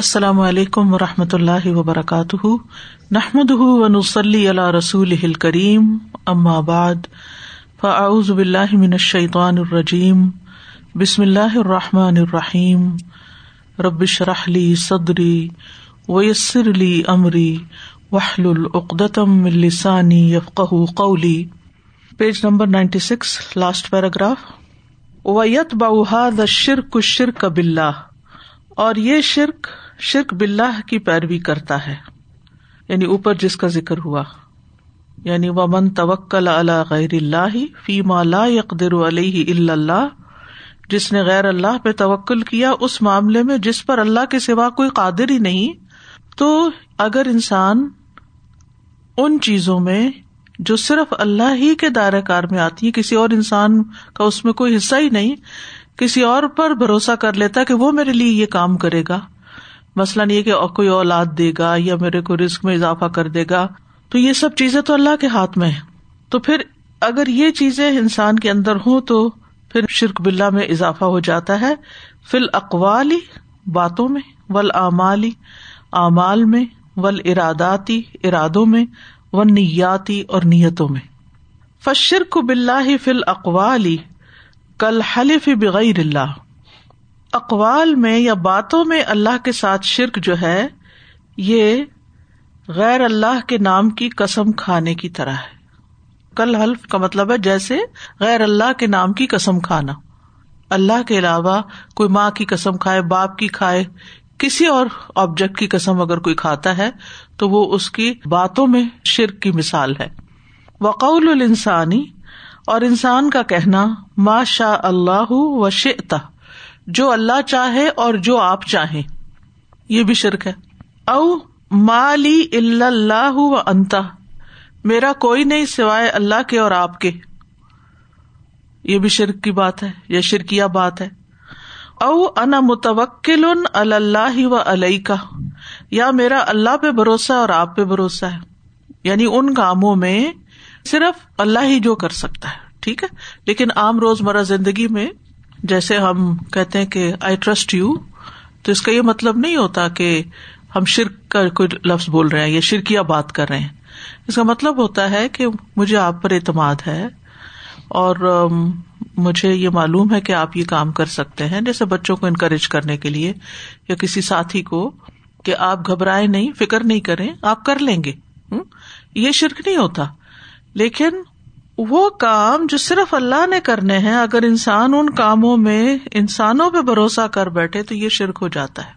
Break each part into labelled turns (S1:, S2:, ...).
S1: السلام علیکم و رحمۃ اللہ وبرکاتہ۔ نحمد و نسلی رسول کریم ام آباد فعز باللہ من الشیطان الرجیم، بسم اللہ الرحمٰن الرحیم۔ ربش رحلی صدری ویسر علی عمری وحل العقدم السانی یفق قولی۔ Page number ninety six, last paragraph. ویت باحد شرک شرک بلّہ اور یہ شرک شرک بلّہ کی پیروی کرتا ہے یعنی اوپر جس کا ذکر ہوا یعنی و من توکل اللہ غیر اللہ فی لا یقدر علیہ اللہ جس نے غیر اللہ پہ توکل کیا اس معاملے میں جس پر اللہ کے سوا کوئی قادر ہی نہیں، تو اگر انسان ان چیزوں میں جو صرف اللہ ہی کے دائرہ کار میں آتی ہے کسی اور انسان کا اس میں کوئی حصہ ہی نہیں، کسی اور پر بھروسہ کر لیتا کہ وہ میرے لیے یہ کام کرے گا مسئلہ یہ کہ کوئی اولاد دے گا یا میرے کو رسک میں اضافہ کر دے گا، تو یہ سب چیزیں تو اللہ کے ہاتھ میں ہے تو پھر اگر یہ چیزیں انسان کے اندر ہوں تو پھر شرک بلا میں اضافہ ہو جاتا ہے۔ فل اقوالی باتوں میں ول اعمالی اعمال میں ول اراداتی ارادوں میں و نیاتی اور نیتوں میں۔ فشرک بلّہ فل اقوالی کل حلف بغیر اللہ۔ اقوال میں یا باتوں میں اللہ کے ساتھ شرک جو ہے، یہ غیر اللہ کے نام کی قسم کھانے کی طرح ہے۔ کل حلف کا مطلب ہے جیسے غیر اللہ کے نام کی قسم کھانا۔ اللہ کے علاوہ کوئی ماں کی قسم کھائے، باپ کی کھائے، کسی اور آبجیکٹ کی قسم اگر کوئی کھاتا ہے، تو وہ اس کی باتوں میں شرک کی مثال ہے۔ وقول الانسانی اور انسان کا کہنا ما شاء اللہ و شتا جو اللہ چاہے اور جو آپ چاہیں۔ یہ بھی شرک ہے۔ او مالی اللہ و انتا میرا کوئی نہیں سوائے اللہ کے اور آپ کے۔ یہ بھی شرک کی بات ہے یا شرکیا بات ہے۔ او انا متوکل اللہ و علیہ کا یا میرا اللہ پہ بھروسہ اور آپ پہ بھروسہ ہے۔ یعنی ان کاموں میں صرف اللہ ہی جو کر سکتا ہے، ٹھیک ہے؟ لیکن عام روز مرہ زندگی میں جیسے ہم کہتے ہیں کہ آئی ٹرسٹ یو تو اس کا یہ مطلب نہیں ہوتا کہ ہم شرک کا کوئی لفظ بول رہے ہیں یا شرکیا بات کر رہے ہیں۔ اس کا مطلب ہوتا ہے کہ مجھے آپ پر اعتماد ہے اور مجھے یہ معلوم ہے کہ آپ یہ کام کر سکتے ہیں، جیسے بچوں کو انکریج کرنے کے لیے یا کسی ساتھی کو کہ آپ گھبرائے نہیں، فکر نہیں کریں، آپ کر لیں گے۔ یہ شرک نہیں ہوتا۔ لیکن وہ کام جو صرف اللہ نے کرنے ہیں، اگر انسان ان کاموں میں انسانوں پہ بھروسہ کر بیٹھے تو یہ شرک ہو جاتا ہے۔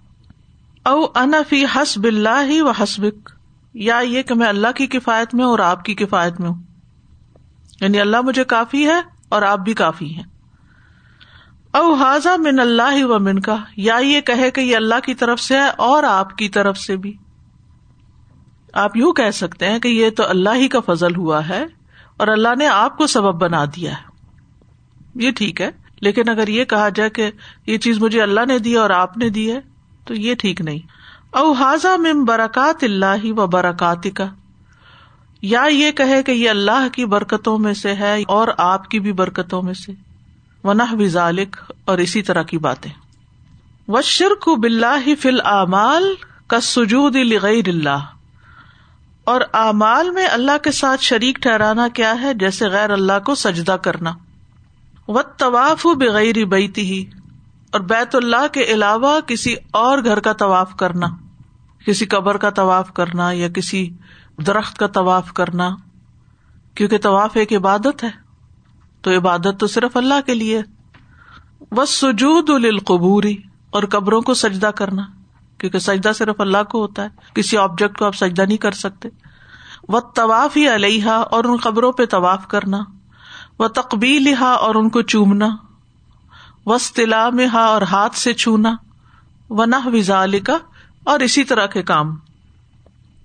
S1: او انفی حسب اللہ ہی و حسبک، یا یہ کہ میں اللہ کی کفایت میں اور آپ کی کفایت میں ہوں۔ یعنی اللہ مجھے کافی ہے اور آپ بھی کافی ہیں۔ او حاضہ من اللہ و من کا یا یہ کہے کہ یہ اللہ کی طرف سے ہے اور آپ کی طرف سے بھی۔ آپ یوں کہہ سکتے ہیں کہ یہ تو اللہ ہی کا فضل ہوا ہے۔ اور اللہ نے آپ کو سبب بنا دیا ہے۔ یہ ٹھیک ہے۔ لیکن اگر یہ کہا جائے کہ یہ چیز مجھے اللہ نے دی اور آپ نے دی ہے، تو یہ ٹھیک نہیں۔ او حاضہ مم برکات اللہ و برکات کا یا یہ کہے کہ یہ اللہ کی برکتوں میں سے ہے اور آپ کی بھی برکتوں میں سے۔ ونہ ذالک اور اسی طرح کی باتیں۔ و شرک بلّہ فل اعمال کا سجود لغیر اللہ۔ اور اعمال میں اللہ کے ساتھ شریک ٹھہرانا کیا ہے جیسے غیر اللہ کو سجدہ کرنا۔ و طواف بغیر بیتی ہی اور بیت اللہ کے علاوہ کسی اور گھر کا طواف کرنا، کسی قبر کا طواف کرنا یا کسی درخت کا طواف کرنا، کیونکہ طواف ایک عبادت ہے، تو عبادت تو صرف اللہ کے لیے۔ وہ سجود القبوری اور قبروں کو سجدہ کرنا۔ کیونکہ سجدہ صرف اللہ کو ہوتا ہے، کسی آبجیکٹ کو آپ سجدہ نہیں کر سکتے۔ وہ طواف ہی علیہ اور ان خبروں پہ طواف کرنا۔ وہ تقبیل ہا اور ان کو چومنا۔ وسطلا میں ہا اور ہاتھ سے چھونا۔ و نہ وزال کا اور اسی طرح کے کام۔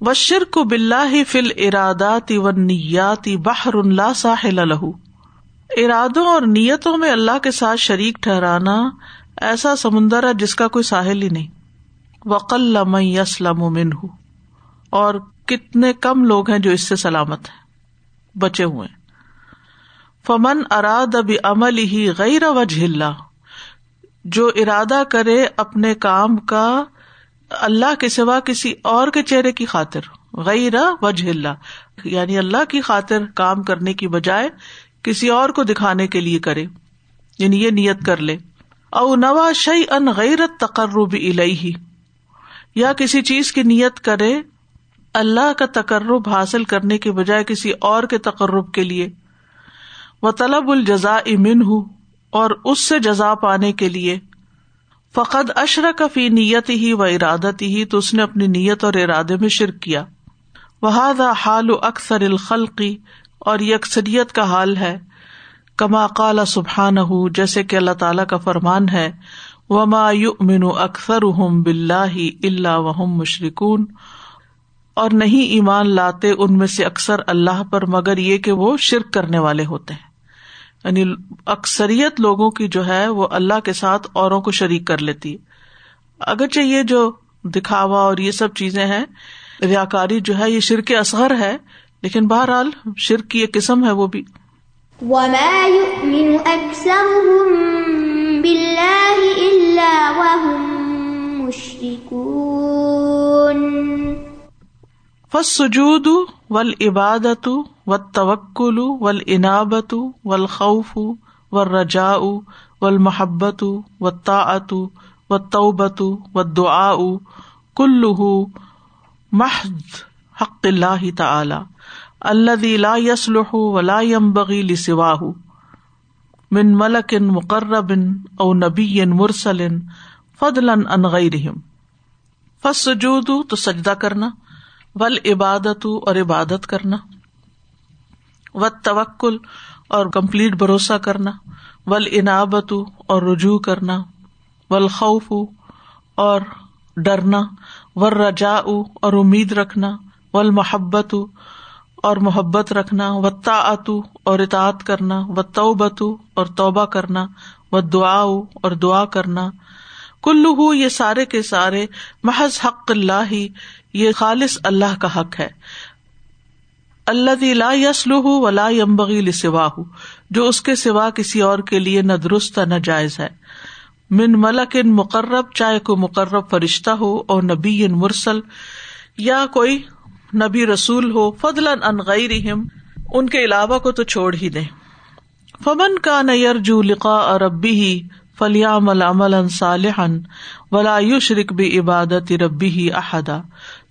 S1: و شرک بلّہ فل اراداتی و نیاتی بحر اللہ ساحل لہو ارادوں اور نیتوں میں اللہ کے ساتھ شریک ٹھہرانا ایسا سمندر ہے جس کا کوئی ساحل ہی نہیں۔ وقل یسلم من اور کتنے کم لوگ ہیں جو اس سے سلامت ہیں، بچے ہوئے فمن اراد اب عمل ہی غیر وجہ جو ارادہ کرے اپنے کام کا اللہ کے سوا کسی اور کے چہرے کی خاطر غیر وجہ اللہ یعنی اللہ کی خاطر کام کرنے کی بجائے کسی اور کو دکھانے کے لیے کرے یعنی یہ نیت کر لے۔ او نوا شعی ان غیرت تقرب الہی یا کسی چیز کی نیت کرے اللہ کا تقرب حاصل کرنے کے بجائے کسی اور کے تقرب کے لیے۔ وہ طلب الجزا امن ہوں اور اس سے جزا پانے کے لیے۔ فقد اشرک فی نیت ہی و ارادت ہی تو اس نے اپنی نیت اور ارادے میں شرک کیا۔ وہ حال اکثر الخلقی اور یہ اکثریت کا حال ہے۔ کما قال سبحان ہُ جیسے کہ اللہ تعالیٰ کا فرمان ہے۔ وما یؤمن اکثر بلّہ اللہ وحم مشرقون اور نہیں ایمان لاتے ان میں سے اکثر اللہ پر، مگر یہ کہ وہ شرک کرنے والے ہوتے ہیں۔ یعنی اکثریت لوگوں کی جو ہے وہ اللہ کے ساتھ اوروں کو شریک کر لیتی۔ ہے اگرچہ یہ جو دکھاوا اور یہ سب چیزیں ہیں ریا کاری جو ہے یہ شرک اصغر ہے، لیکن بہرحال شرک کی ایک قسم ہے وہ بھی۔ فس ول عبادت و توکل ول انابت ول خوف و رجا ول محبت و طاعت و و کل محض حق اللہ تعالی اللہ لا یسلح ولا ينبغي لسواه. من ملک مقرب او نبی مرسل فضلا عن غیرهم فسجود تو سجدہ کرنا ول عبادت اور عبادت کرنا۔ و توکل اور کمپلیٹ بھروسہ کرنا۔ ول انابت اور رجوع کرنا۔ ول خوف اور ڈرنا۔ ور رجا اور امید رکھنا۔ ول محبت اور محبت رکھنا و تعت اور اطاعت کرنا و توبت اور توبہ کرنا و دعا اور دعا کرنا۔ کلو یہ سارے کے سارے محض حق اللہ ہی، یہ خالص اللہ کا حق ہے۔ اللہ لا یسلو ولا یمبغی لسواہ، جو اس کے سوا کسی اور کے لیے نہ درست نہ جائز ہے۔ من ملک ان مقرب، چاہے کوئی مقرب فرشتہ ہو اور نبی ان مرسل، یا کوئی نبی رسول ہو فضل ان غیر ان کے علاوہ کو تو چھوڑ ہی دے فمن کا نیئر جو لقا اور ربی ہی فلیام العمل صالحن ولا شرک بھی عبادت ربی ہی احدا۔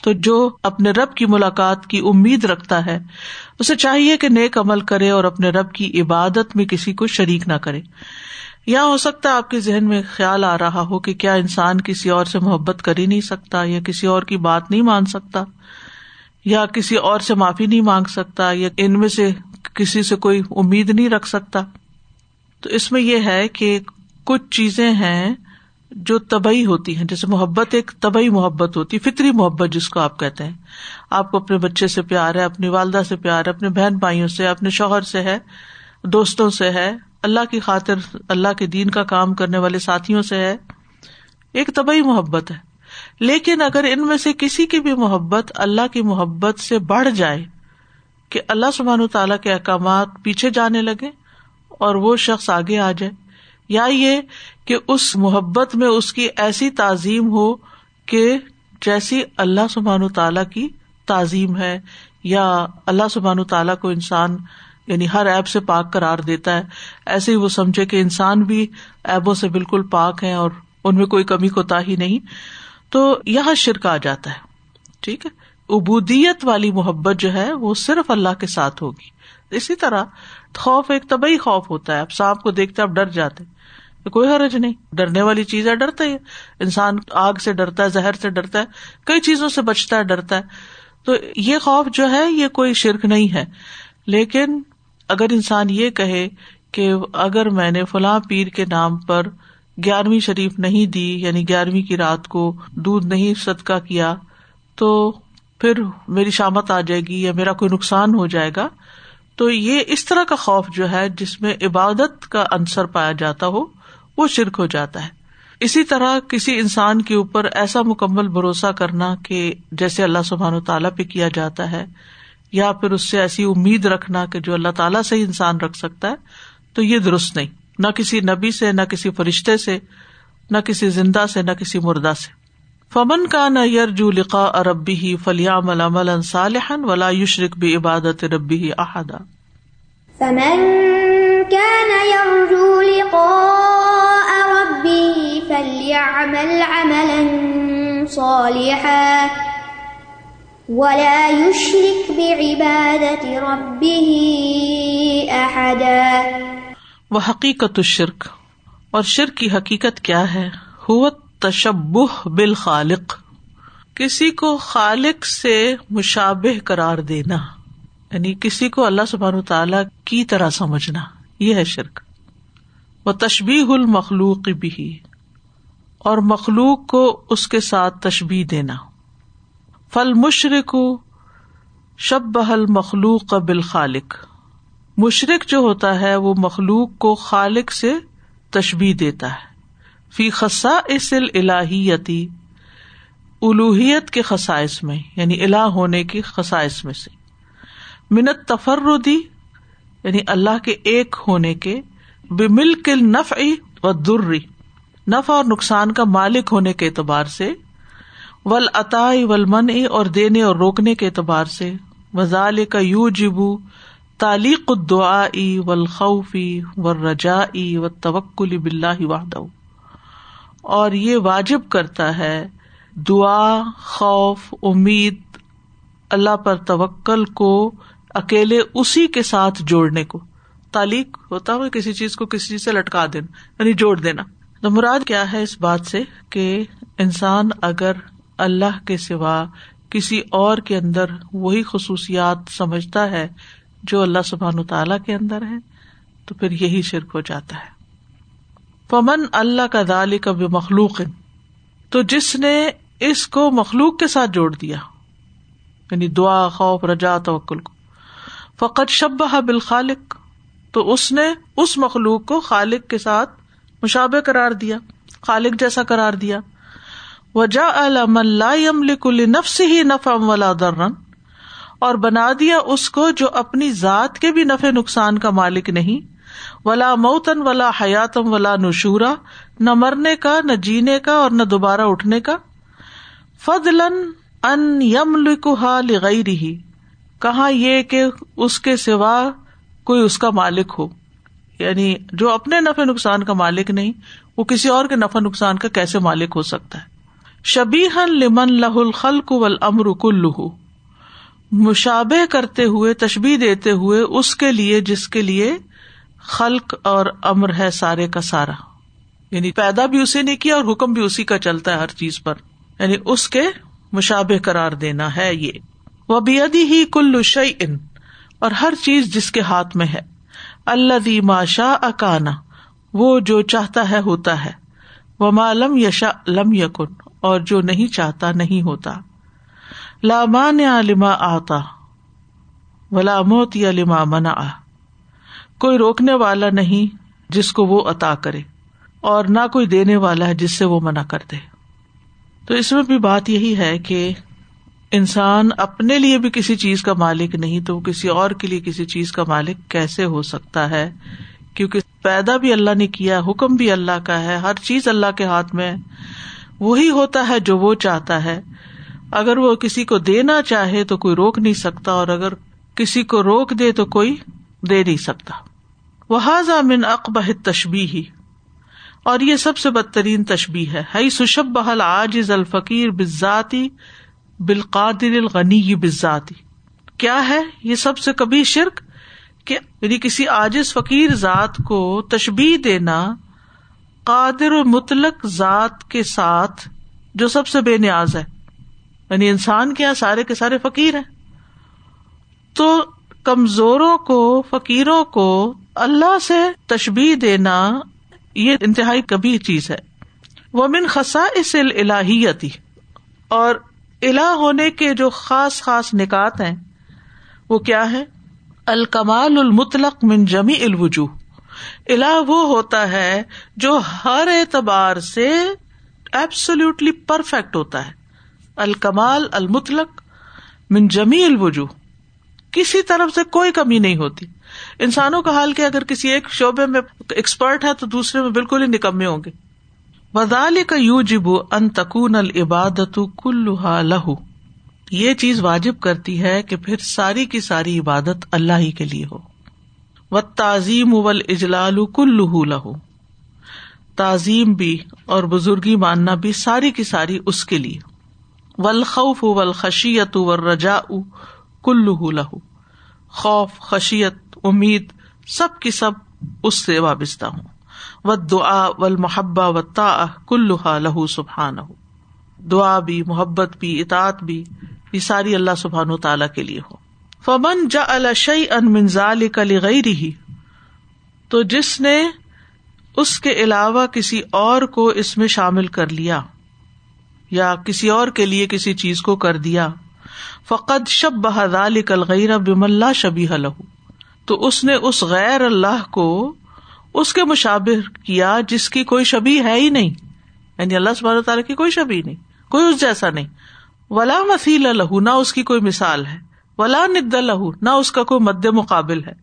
S1: تو جو اپنے رب کی ملاقات کی امید رکھتا ہے، اسے چاہیے کہ نیک عمل کرے اور اپنے رب کی عبادت میں کسی کو شریک نہ کرے۔ یا ہو سکتا ہے آپ کے ذہن میں خیال آ رہا ہو کہ کیا انسان کسی اور سے محبت کر ہی نہیں سکتا یا کسی اور کی بات نہیں مان سکتا۔ یا کسی اور سے معافی نہیں مانگ سکتا یا ان میں سے کسی سے کوئی امید نہیں رکھ سکتا۔ تو اس میں یہ ہے کہ کچھ چیزیں ہیں جو طبی ہوتی ہیں۔ جیسے محبت ایک طبی محبت ہوتی ہے، فطری محبت جس کو آپ کہتے ہیں۔ آپ کو اپنے بچے سے پیار ہے، اپنی والدہ سے پیار ہے، اپنے بہن بھائیوں سے، اپنے شوہر سے ہے، دوستوں سے ہے، اللہ کی خاطر، اللہ کے دین کا کام کرنے والے ساتھیوں سے ہے۔ ایک طبی محبت ہے۔ لیکن اگر ان میں سے کسی کی بھی محبت اللہ کی محبت سے بڑھ جائے کہ اللہ سبحان تعالیٰ کے احکامات پیچھے جانے لگے اور وہ شخص آگے آ جائے، یا یہ کہ اس محبت میں اس کی ایسی تعظیم ہو کہ جیسی اللہ سبحان تعالی کی تعظیم ہے، یا اللہ سبحان و تعالیٰ کو انسان یعنی ہر ایب سے پاک قرار دیتا ہے۔ ایسے ہی وہ سمجھے کہ انسان بھی ایبوں سے بالکل پاک ہے اور ان میں کوئی کمی کوتا ہی نہیں۔ تو یہاں شرک آ جاتا ہے۔ ٹھیک ہے؟ ابودیت والی محبت جو ہے وہ صرف اللہ کے ساتھ ہوگی۔ اسی طرح خوف، ایک طبی خوف ہوتا ہے۔ اب سانپ کو دیکھتے آپ ڈر جاتے کوئی حرج نہیں۔ ڈرنے والی چیز ہے، ڈرتا ہی انسان آگ سے ڈرتا ہے، زہر سے ڈرتا ہے۔ کئی چیزوں سے بچتا ہے، ڈرتا ہے۔ تو یہ خوف جو ہے، یہ کوئی شرک نہیں ہے۔ لیکن اگر انسان یہ کہے کہ اگر میں نے فلاں پیر کے نام پر گیارہویں شریف نہیں دی یعنی گیارہویں کی رات کو دودھ نہیں، صدقہ کیا، تو پھر میری شامت آ جائے گی یا میرا کوئی نقصان ہو جائے گا۔ تو یہ اس طرح کا خوف جو ہے، جس میں عبادت کا انصر پایا جاتا ہو، وہ شرک ہو جاتا ہے۔ اسی طرح کسی انسان کے اوپر ایسا مکمل بھروسہ کرنا کہ جیسے اللہ سبحان و تعالیٰ پہ کیا جاتا ہے، یا پھر اس سے ایسی امید رکھنا کہ جو اللہ تعالیٰ سے ہی انسان رکھ سکتا ہے، تو یہ درست نہیں۔ نہ کسی نبی سے، نہ کسی فرشتے سے، نہ کسی زندہ سے، نہ کسی مردہ سے۔ فمن کا نہ یرجو لقا ربی ہی فلیام عمل صالحن ولا یشرک بھی عبادت ربی ہی احدا۔
S2: فمن كان يرجو لقاء ربه فليعمل عملا صالحا ولا يشرك بعبادة ربه أحدا
S1: وہ حقیقت الشرک، اور شرک کی حقیقت کیا ہے؟ ہو تشبہ بالخالق، کسی کو خالق سے مشابہ قرار دینا یعنی کسی کو اللہ سبحان تعالی کی طرح سمجھنا، یہ ہے شرک۔ وہ تشبی المخلوق بھی، اور مخلوق کو اس کے ساتھ تشبی دینا۔ فل مشرق شب بہل مخلوق بال خالق مشرق جو ہوتا ہے، وہ مخلوق کو خالق سے تشبی دیتا ہے۔ فی خسا اسل الہیتی الوحیت کے خسائش میں یعنی الہ ہونے کی خسائش میں سے۔ منت تفردی یعنی اللہ کے ایک ہونے کے بے مل کے نف و دری نف اور نقصان کا مالک ہونے کے اعتبار سے۔ ول عطا ول من اور دینے اور روکنے کے اعتبار سے۔ وزال کا یو جبو تعلیق دعا ول خوفی و رجا و توکل بلّہ اور یہ واجب کرتا ہے دعا، خوف، امید، اللہ پر توکل کو اکیلے اسی کے ساتھ جوڑنے کو۔ تعلیق ہوتا ہو کسی چیز کو کسی چیز سے لٹکا دینا یعنی جوڑ دینا۔ تو مراد کیا ہے اس بات سے کہ انسان اگر اللہ کے سوا کسی اور کے اندر وہی خصوصیات سمجھتا ہے جو اللہ سبحان تعالی کے اندر ہے، تو پھر یہی شرک ہو جاتا ہے۔ پمن اللہ کا دال کا مخلوق تو جس نے اس کو مخلوق کے ساتھ جوڑ دیا یعنی دعا، خوف رجا توکل کو۔ فقط شب بال خالق تو اس نے اس مخلوق کو خالق کے ساتھ مشابے قرار دیا، خالق جیسا قرار دیا۔ وجا نفس ہی نفم ولا درن اور بنا دیا اس کو جو اپنی ذات کے بھی نفے نقصان کا مالک نہیں۔ ولا موتن، ولا حیاتم، ولا نشورا، نہ مرنے کا، نہ جینے کا اور نہ دوبارہ اٹھنے کا۔ فضلن ان یم لکھا لغئی کہاں یہ کہ اس کے سوا کوئی اس کا مالک ہو۔ یعنی جو اپنے نفع نقصان کا مالک نہیں، وہ کسی اور کے نفع نقصان کا کیسے مالک ہو سکتا ہے؟ شبی ہن لمن لہ الخل کو امر کلو مشابے کرتے ہوئے تشبی دیتے ہوئے اس کے لیے، جس کے لیے خلق اور امر ہے سارے کا سارا۔ یعنی پیدا بھی اسی نے کیا اور حکم بھی اسی کا چلتا ہے ہر چیز پر۔ یعنی اس کے مشابے قرار دینا ہے یہ۔ وہ بیدی ہی کل شعی ان اور ہر چیز جس کے ہاتھ میں ہے۔ اللہ دی ماشا اکانا وہ جو چاہتا ہے ہوتا ہے۔ وہ مالم یشا لم یقن اور جو نہیں چاہتا نہیں ہوتا۔ لامان علما آتا ولا موت یا لما منا کوئی روکنے والا نہیں جس کو وہ عطا کرے اور نہ کوئی دینے والا ہے جس سے وہ منع کر دے۔ تو اس میں بھی بات یہی ہے کہ انسان اپنے لیے بھی کسی چیز کا مالک نہیں تو کسی اور کے لیے کسی چیز کا مالک کیسے ہو سکتا ہے؟ کیونکہ پیدا بھی اللہ نے کیا، حکم بھی اللہ کا ہے، ہر چیز اللہ کے ہاتھ میں وہی ہوتا ہے جو وہ چاہتا ہے۔ اگر وہ کسی کو دینا چاہے تو کوئی روک نہیں سکتا، اور اگر کسی کو روک دے تو کوئی دے نہیں سکتا۔ وہ من اقبہ تشبی ہی اور یہ سب سے بدترین تشبی ہے۔ ہئی سشب بحل آج الفقیر بزاتی بالقادر الغنی بزاتی کیا ہے؟ یہ سب سے کبھی شرک؟ کہ یعنی کسی آجز فقیر ذات کو تشبی دینا قادر و مطلق ذات کے ساتھ جو سب سے بے نیاز ہے۔ یعنی انسان کے یہاں سارے کے سارے فقیر ہیں۔ تو کمزوروں کو، فقیروں کو اللہ سے تشبی دینا یہ انتہائی کبھی چیز ہے۔ وہ من خسا اس الہیتی اور الہ ہونے کے جو خاص خاص نکات ہیں، وہ کیا ہے الکمال المطلق من جمی الوجو الہ وہ ہوتا ہے جو ہر اعتبار سے ایبسولوٹلی پرفیکٹ ہوتا ہے۔ الکمال المطلق من جمی الوجو کسی طرف سے کوئی کمی نہیں ہوتی۔ انسانوں کا حال کیا اگر کسی ایک شعبے میں ایکسپرٹ ہے تو دوسرے میں بالکل ہی نکمے ہوں گے۔ ودال کا یو جب ان تکون العبادت کلحا لہو یہ چیز واجب کرتی ہے کہ پھر ساری کی ساری عبادت اللہ ہی کے لیے ہو۔ و تعظیم اول اجلال کل لہو تعظیم بھی اور بزرگی ماننا بھی ساری کی ساری اس کے لیے۔ ولخوف ول خشیت و رجا کل لہو۔ خوف، خشیت، امید، سب کی سب اس سے وابستہ ہوں۔ و دعا و محبا و تا کل لہو سبحان دعا بھی، محبت بھی اطاط بھی، یہ ساری اللہ سبحان و تعالی کے لیے ہو فمن جا الشی ان منزال کلی غیر تو جس نے اس کے علاوہ کسی اور کو اس میں شامل کر لیا یا کسی اور کے لیے کسی چیز کو کر دیا۔ فقد شب بحال کل غیر بم اللہ شبی لہو۔ تو اس نے اس غیر اللہ کو اس کے مشابر کیا جس کی کوئی شبی ہے ہی نہیں۔ یعنی اللہ سب تعالیٰ کی کوئی شبی نہیں، کوئی اس جیسا نہیں۔ ولا مسیل لہو، نہ اس کی کوئی مثال ہے۔ ولا ند لہو، نہ اس کا کوئی مد مقابل ہے۔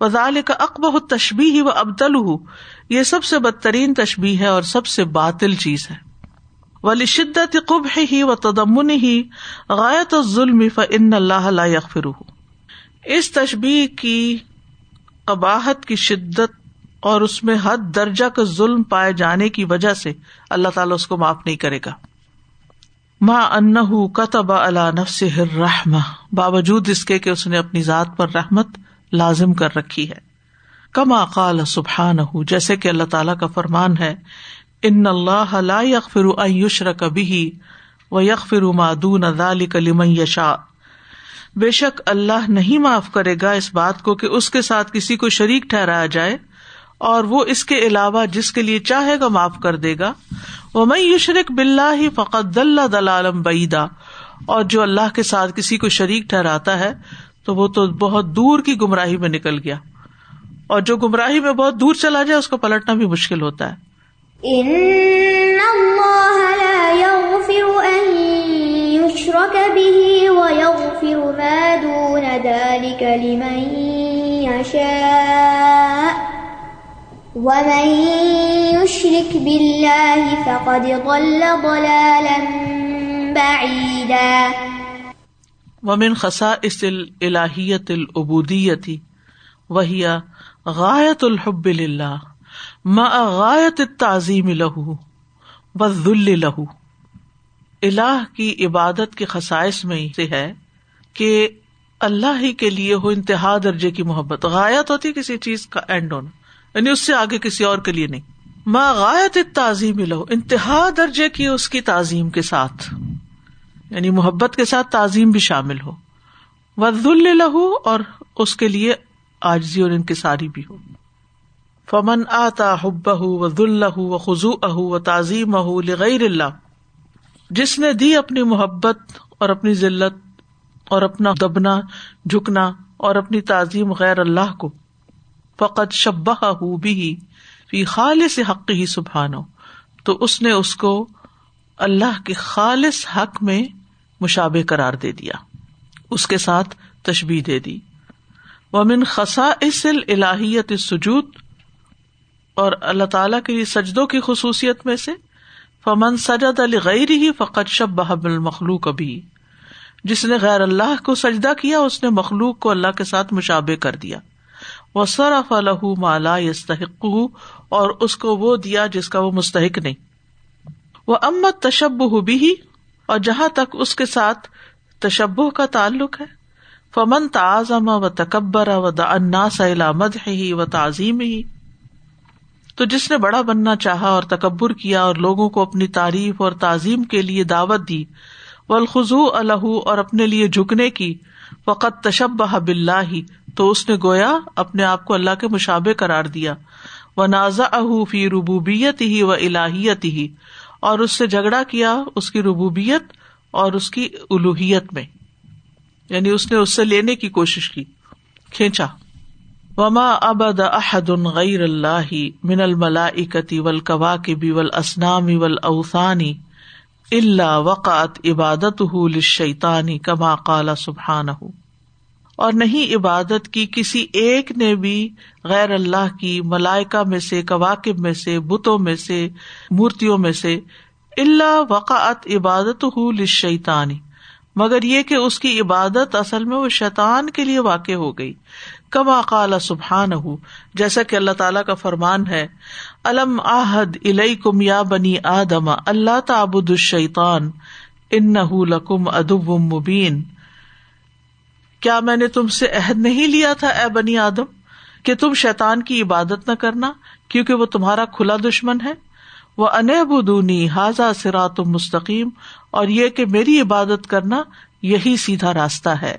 S1: وزال کا اقبہ تشبی ہی و ابدل یہ سب سے بدترین تشبی ہے اور سب سے باطل چیز ہے۔ ولی شدت قب ہی و تدمن ہی غایت ظلم فن اللہ یغفر اس تشبی کی قباحت کی شدت اور اس میں حد درجہ کا ظلم پائے جانے کی وجہ سے اللہ تعالیٰ اس کو معاف نہیں کرے گا. ماں ان کتب اللہ نفس رحم باوجود اس کے کہ اس نے اپنی ذات پر رحمت لازم کر رکھی ہے. کما قال سبحان جیسے کہ اللہ تعالیٰ کا فرمان ہے ان اللہ لا یغفر ان یشرک به و یغفر ما دون ذلك لمن یشاء۔ بے شک اللہ نہیں معاف کرے گا اس بات کو کہ اس کے ساتھ کسی کو شریک ٹھہرایا جائے اور وہ اس کے علاوہ جس کے لیے چاہے گا معاف کر دے گا۔ وہ میں یشرق بلّہ ہی فقط دلہ دلالم بعیدا۔ اور جو اللہ کے ساتھ کسی کو شریک ٹھہراتا ہے تو وہ تو بہت دور کی گمراہی میں نکل گیا۔ اور جو گمراہی میں بہت دور چلا جائے اس کو پلٹنا بھی مشکل ہوتا ہے۔
S2: ان اللہ لا يغفر ان يشرك به ويغفر ما دون ذلك لمن يشاء ومن يشرك بالله فقد ضل ضلالا بعيدا
S1: ومن خصائص الالهیت العبودیت وهي غایت الحب للہ مع غایت التعظیم له والذل له الہ کی عبادت کے خصائص میں سے ہے کہ اللہ ہی کے لیے ہو انتہا درجے کی محبت۔ غایت ہوتی کسی چیز کا اینڈ ہونا یعنی اس سے آگے کسی اور کے لیے نہیں۔ ماں غایت تعظیم لہو، انتہا درجے کی اس کی تعظیم کے ساتھ۔ یعنی محبت کے ساتھ تعظیم بھی شامل ہو۔ ودل لہو اور اس کے لیے آجزی اور انکساری بھی ہو۔ فمن آتا حب و ذلح و خزو اہ و تعظیم اہ لغیر اللہ، جس نے دی اپنی محبت اور اپنی ذلت اور اپنا دبنا، جھکنا اور اپنی تعظیم غیر اللہ کو فقط شبہ بھی فی خالص حق ہی سبحانو تو اس نے اس کو اللہ کے خالص حق میں مشابے قرار دے دیا، اس کے ساتھ تشبی دے دی۔ ومن خسا اسل الہیت سجود اور اللہ تعالی کے سجدوں کی خصوصیت میں سے فمن سجد علی غیر ہی فقط شب بحب المخلوق ابھی جس نے غیر اللہ کو سجدہ کیا، اس نے مخلوق کو اللہ کے ساتھ مشابے کر دیا۔ وہ سرف الح مالا یستحق اور اس کو وہ دیا جس کا وہ مستحق نہیں۔ وہ امت تشب بھی اور جہاں تک اس کے ساتھ تشبہ کا تعلق ہے، فمن تعظم و تکبر و دا سلامد ہی و تعظیم ہی تو جس نے بڑا بننا چاہا اور تکبر کیا اور لوگوں کو اپنی تعریف اور تعظیم کے لیے دعوت دی، والخضوع الح اور اپنے لیے جھکنے کی فقط تشبہ بلّہ تو اس نے گویا اپنے آپ کو اللہ کے مشابے قرار دیا وہ نازا فی ربوبیت ہی و الہیت ہی اور اس سے جھگڑا کیا اس کی ربوبیت اور اس کی الوحیت میں یعنی اس نے اس سے لینے کی کوشش کی، کھینچا۔ وما ابد احد غیر اللہ من الملا اکتی ول کوا کے بی ول اسنامی اوسانی اللہ وقات عبادت شیتانی کما کالا سبحان اور نہیں عبادت کی کسی ایک نے بھی غیر اللہ کی ملائکا میں سے کواقب میں سے، بتوں میں سے مورتوں میں سے اللہ وقعت عبادت ہُ شیتانی مگر یہ کہ اس کی عبادت اصل میں وہ شیطان کے لیے واقع ہو گئی۔ کما قال سبحان ہُ جیسا کہ اللہ تعالیٰ کا فرمان ہے علم آحد کم یا بنی آدم، اللہ تعبد الشیطان ان لکم ادب مبین۔ کیا میں نے تم سے عہد نہیں لیا تھا اے بنی آدم، کہ تم شیتان کی عبادت نہ کرنا، کیونکہ وہ تمہارا کھلا دشمن ہے؟ وہ انبنی حاضا سرا تم مستقیم، اور یہ کہ میری عبادت کرنا یہی سیدھا راستہ ہے۔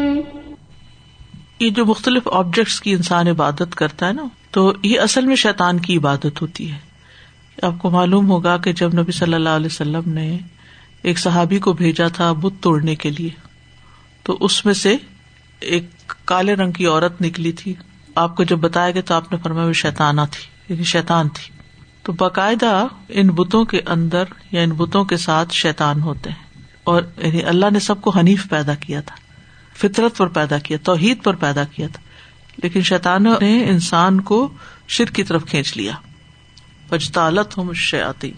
S1: یہ جو مختلف آبجیکٹس کی انسان عبادت کرتا ہے نا، تو یہ اصل میں شیطان کی عبادت ہوتی ہے۔ آپ کو معلوم ہوگا کہ جب نبی صلی اللہ علیہ وسلم نے ایک صحابی کو بھیجا تھا بت توڑنے کے لیے، تو اس میں سے ایک کالے رنگ کی عورت نکلی تھی۔ آپ کو جب بتایا گیا تو آپ نے فرمایا وہ شیتانا تھی یعنی شیتان تھی۔ تو باقاعدہ ان بتوں کے اندر یا ان بتوں کے ساتھ شیتان ہوتے ہیں۔ اور یعنی اللہ نے سب کو حنیف پیدا کیا تھا۔ فطرت پر پیدا کیا، توحید پر پیدا کیا تھا۔ لیکن شیطان نے انسان کو شر کی طرف کھینچ لیا۔ پجتالت ہوں شیاتی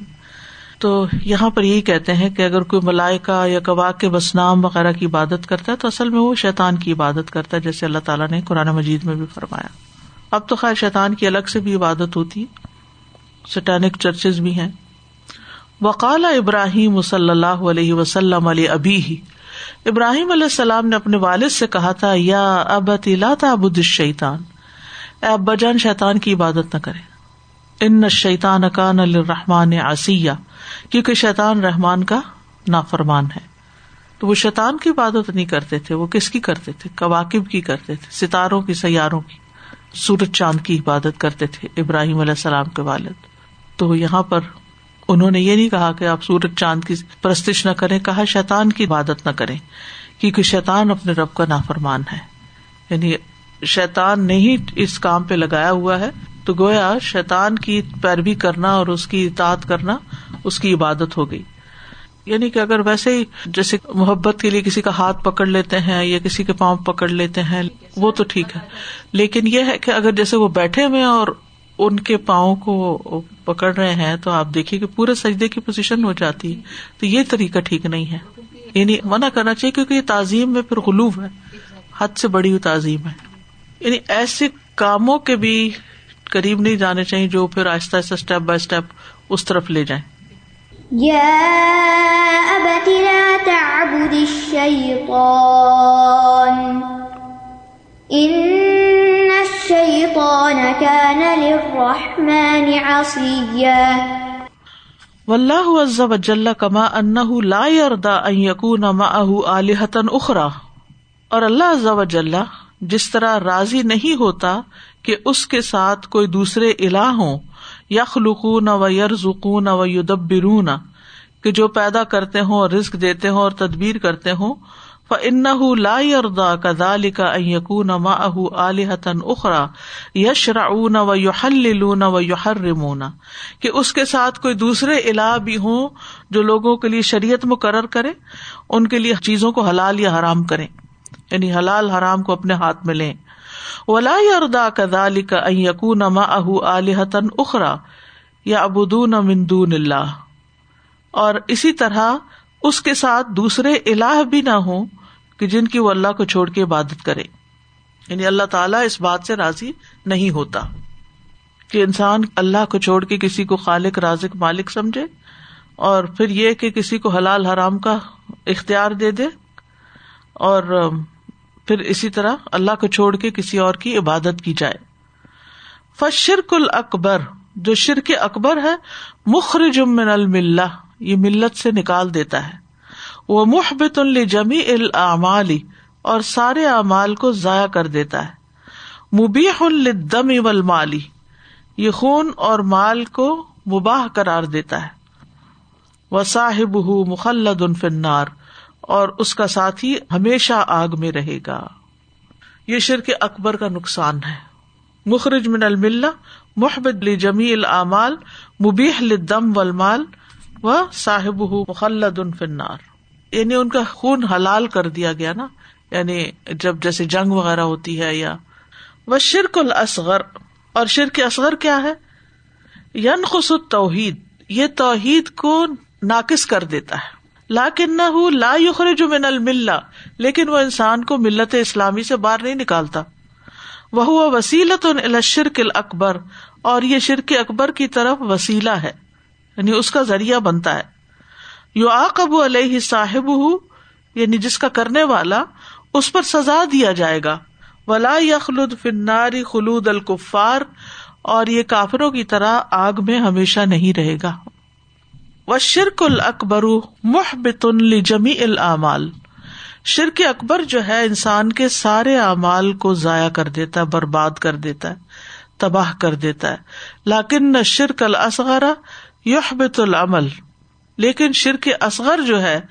S1: تو یہاں پر یہی کہتے ہیں کہ اگر کوئی ملائکا یا کبا کے بسنام وغیرہ کی عبادت کرتا ہے تو اصل میں وہ شیطان کی عبادت کرتا ہے، جیسے اللہ تعالیٰ نے قرآن مجید میں بھی فرمایا۔ اب تو خیر، شیطان کی الگ سے بھی عبادت ہوتی سٹینک چرچز بھی ہیں۔ وقال ابراہیم صلی اللہ علیہ وسلم علیہ ابھی ہی ابراہیم علیہ السلام نے اپنے والد سے کہا تھا، یا اب ابد شیتان اے ابا جان شیتان کی عبادت نہ کرے۔ ان شیتان اکان الرحمان آسیہ کیونکہ شیطان رحمان کا نافرمان ہے۔ تو وہ شیطان کی عبادت نہیں کرتے تھے، وہ کس کی کرتے تھے؟ کواقب کی کرتے تھے، ستاروں کی، سیاروں کی۔ سورج چاند کی عبادت کرتے تھے ابراہیم علیہ السلام کے والد۔ تو یہاں پر انہوں نے یہ نہیں کہا کہ آپ سورج چاند کی پرستش نہ کریں، کہا شیطان کی عبادت نہ کریں، کیونکہ شیطان اپنے رب کا نافرمان ہے۔ یعنی شیطان نے ہی اس کام پہ لگایا ہوا ہے، تو گویا شیطان کی پیروی کرنا اور اس کی اطاعت کرنا اس کی عبادت ہو گئی۔ یعنی کہ اگر ویسے ہی جیسے محبت کے لیے کسی کا ہاتھ پکڑ لیتے ہیں یا کسی کے پاؤں پکڑ لیتے ہیں، وہ تو ٹھیک ہے۔ لیکن یہ ہے کہ اگر جیسے وہ بیٹھے ہوئے اور ان کے پاؤں کو پکڑ رہے ہیں تو آپ دیکھیے کہ پورے سجدے کی پوزیشن ہو جاتی ہے۔ تو یہ طریقہ ٹھیک نہیں ہے۔ یعنی منع کرنا چاہیے کیونکہ یہ تعظیم میں پھر غلوب ہے۔ حد سے بڑی ہوئی تعظیم ہے۔ یعنی ایسے کاموں کے بھی قریب نہیں جانے چاہیے جو پھر آہستہ آہستہ اسٹیپ بائی اسٹیپ اس طرف لے جائیں۔ واللہ عز وجل کما انه لا يرضى ان يكون معه الهه اخرى. اور اللہ عز وجل جس طرح راضی نہیں ہوتا کہ اس کے ساتھ کوئی دوسرے الہ ہوں، یخلقون و یرزقون و یدبرون، کہ جو پیدا کرتے ہوں اور رزق دیتے ہوں اور تدبیر کرتے ہوں ان لا اردا کا دال کا یقون ما اہ علیحتن اخرا یشرا اون و یحلون و یحرمون کہ اس کے ساتھ کوئی دوسرے الہ بھی ہوں جو لوگوں کے لیے شریعت مقرر کرے، ان کے لیے چیزوں کو حلال یا حرام کرے یعنی حلال حرام کو اپنے ہاتھ میں لیں۔ ولا اردا کا دال کا یقون ما اہ علیحتن اخرا یا ابودون مندون اللہ اور اسی طرح اس کے ساتھ دوسرے الہ بھی نہ ہوں کہ جن کی وہ اللہ کو چھوڑ کے عبادت کرے۔ یعنی اللہ تعالیٰ اس بات سے راضی نہیں ہوتا کہ انسان اللہ کو چھوڑ کے کسی کو خالق، رازق، مالک سمجھے اور پھر یہ کہ کسی کو حلال، حرام کا اختیار دے دے اور پھر اسی طرح اللہ کو چھوڑ کے کسی اور کی عبادت کی جائے۔ فشرک اکبر جو شرک اکبر ہے، مخرج من الملہ۔ یہ ملت سے نکال دیتا ہے۔ وہ محبت الجمی العمالی اور سارے اعمال کو ضائع کر دیتا ہے۔ مبیح الدم والمالی یہ خون اور مال کو مباح قرار دیتا ہے۔ وہ صاحب مخلد فنار اور اس کا ساتھی ہمیشہ آگ میں رہے گا۔ یہ شرک اکبر کا نقصان ہے۔ مخرج من الملہ، محبت جمی العمال مبیح لدم والمال و صاحب مخلد فنار یعنی ان کا خون حلال کر دیا گیا نا۔ یعنی جب جیسے جنگ وغیرہ ہوتی ہے یا وہ شرک الصغر اور شرک اصغر کیا ہے؟ ین خسط توحید یہ توحید کو ناقص کر دیتا ہے۔ لاکن نہ لا یخرج من الملہ۔ لیکن وہ انسان کو ملت اسلامی سے باہر نہیں نکالتا۔ وہ وسیلت شرک اکبر اور یہ شرک اکبر کی طرف وسیلہ ہے۔ یعنی اس کا ذریعہ بنتا ہے۔ یو آب علیہ صاحب یعنی جس کا کرنے والا، اس پر سزا دیا جائے گا۔ ولا یخلد فناری خلود الکفار اور یہ کافروں کی طرح آگ میں ہمیشہ نہیں رہے گا۔ و شرک الکبر محبت جمی العمال شرک اکبر جو ہے، انسان کے سارے اعمال کو ضائع کر دیتا ہے، برباد کر دیتا ہے، تباہ کر دیتا ہے۔ لاکن نہ شرک الصغر العمل۔ لیکن شرک اصغر جو ہے،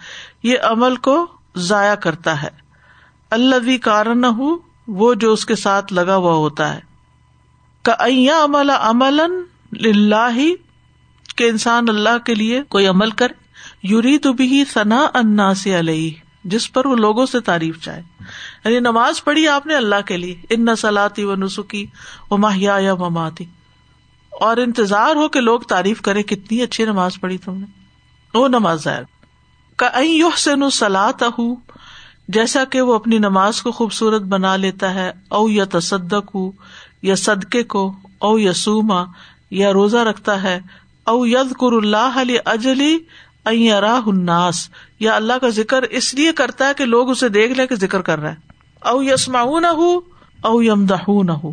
S1: یہ عمل کو ضائع کرتا ہے۔ اللہ بھی کارن ہوں وہ جو اس کے ساتھ لگا ہوا ہوتا ہے۔ کا عمل عمل اللہ کہ انسان اللہ کے لیے کوئی عمل کرے۔ یوری تو بھی ثنا انا سے علیہ، جس پر وہ لوگوں سے تعریف چاہے یعنی نماز پڑھی آپ نے اللہ کے لیے، ان نسلاتی و نسخی و ماہیا یا مماتی۔ اور انتظار ہو کہ لوگ تعریف کرے کتنی اچھی نماز پڑھی تم نے۔ وہ نماز کا سے نو جیسا کہ وہ اپنی نماز کو خوبصورت بنا لیتا ہے، او یا تصدق ہو یا صدقے کو، او یا سوما یا روزہ رکھتا ہے، او ید کر اللہ علی اجلی راہ الناس۔ یا اللہ کا ذکر اس لیے کرتا ہے کہ لوگ اسے دیکھ لیں کہ ذکر کر رہا ہے او یسما نہ ہو او یم نہ ہو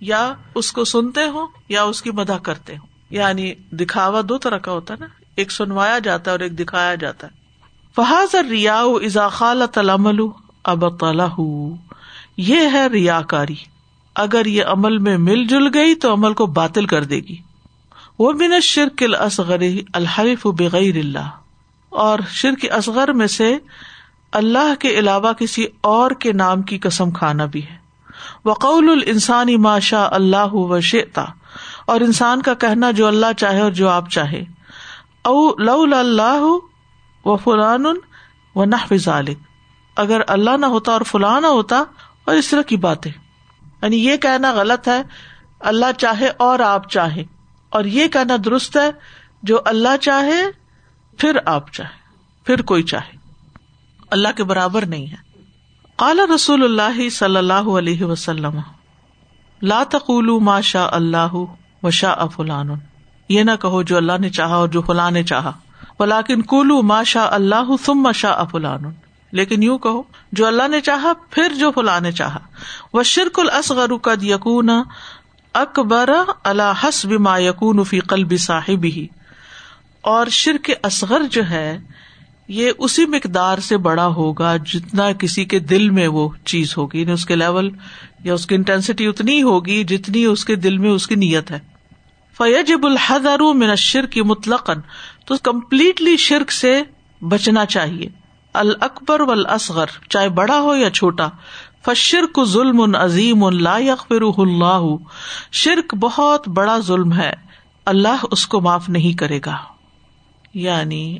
S1: یا اس کو سنتے ہوں یا اس کی مدح کرتے ہوں یعنی دکھاوا دو طرح کا ہوتا ہے نا۔ ایک سنوایا جاتا ہے اور ایک دکھایا جاتا ہے۔ فہاز ریا ازا خال تلامل اب یہ ہے ریا کاری اگر یہ عمل میں مل جل گئی تو عمل کو باطل کر دے گی۔ وہ بن شرک اصغر الحریف بغیر اللہ اور شرک اصغر میں سے اللہ کے علاوہ کسی اور کے نام کی قسم کھانا بھی ہے۔ وقول السانی ماشا اللہ و شیتا اور انسان کا کہنا جو اللہ چاہے اور جو آپ چاہے۔ او لو اللہ و فلان و نہ اگر اللہ نہ ہوتا اور فلاں نہ ہوتا، اور اس طرح کی باتیں۔ یعنی یہ کہنا غلط ہے، اللہ چاہے اور آپ چاہے۔ اور یہ کہنا درست ہے، جو اللہ چاہے، پھر آپ چاہے۔ پھر کوئی چاہے۔ اللہ کے برابر نہیں ہے۔ کالا رسول اللہ صلی اللہ علیہ وسلم، لا تقول ما شاء اللہ و شاہ فلان. یہ نہ کہو جو اللہ نے چاہا اور جو فلاں نے چاہا. ولاکن کولو ما شاء اللہ ثم شاء فلان. لیکن یوں کہو جو اللہ نے چاہا پھر جو فلاں نے چاہا. وہ شرک الصغر قد یقون اکبر اللہ حسب ما یقون فی قلب صاحب ہی اور شرک اصغر جو ہے یہ اسی مقدار سے بڑا ہوگا جتنا کسی کے دل میں وہ چیز ہوگی یعنی اس کے لیول یا اس کی انٹینسٹی اتنی ہوگی جتنی اس کے دل میں اس کی نیت ہے۔ فیجب الحدر من شرک مطلق تو کمپلیٹلی شرک سے بچنا چاہیے۔ الکبر و اصغر چاہے بڑا ہو یا چھوٹا۔ فشرک ظلم عظیم لا یقر اللہ شرک بہت بڑا ظلم ہے، اللہ اس کو معاف نہیں کرے گا۔ یعنی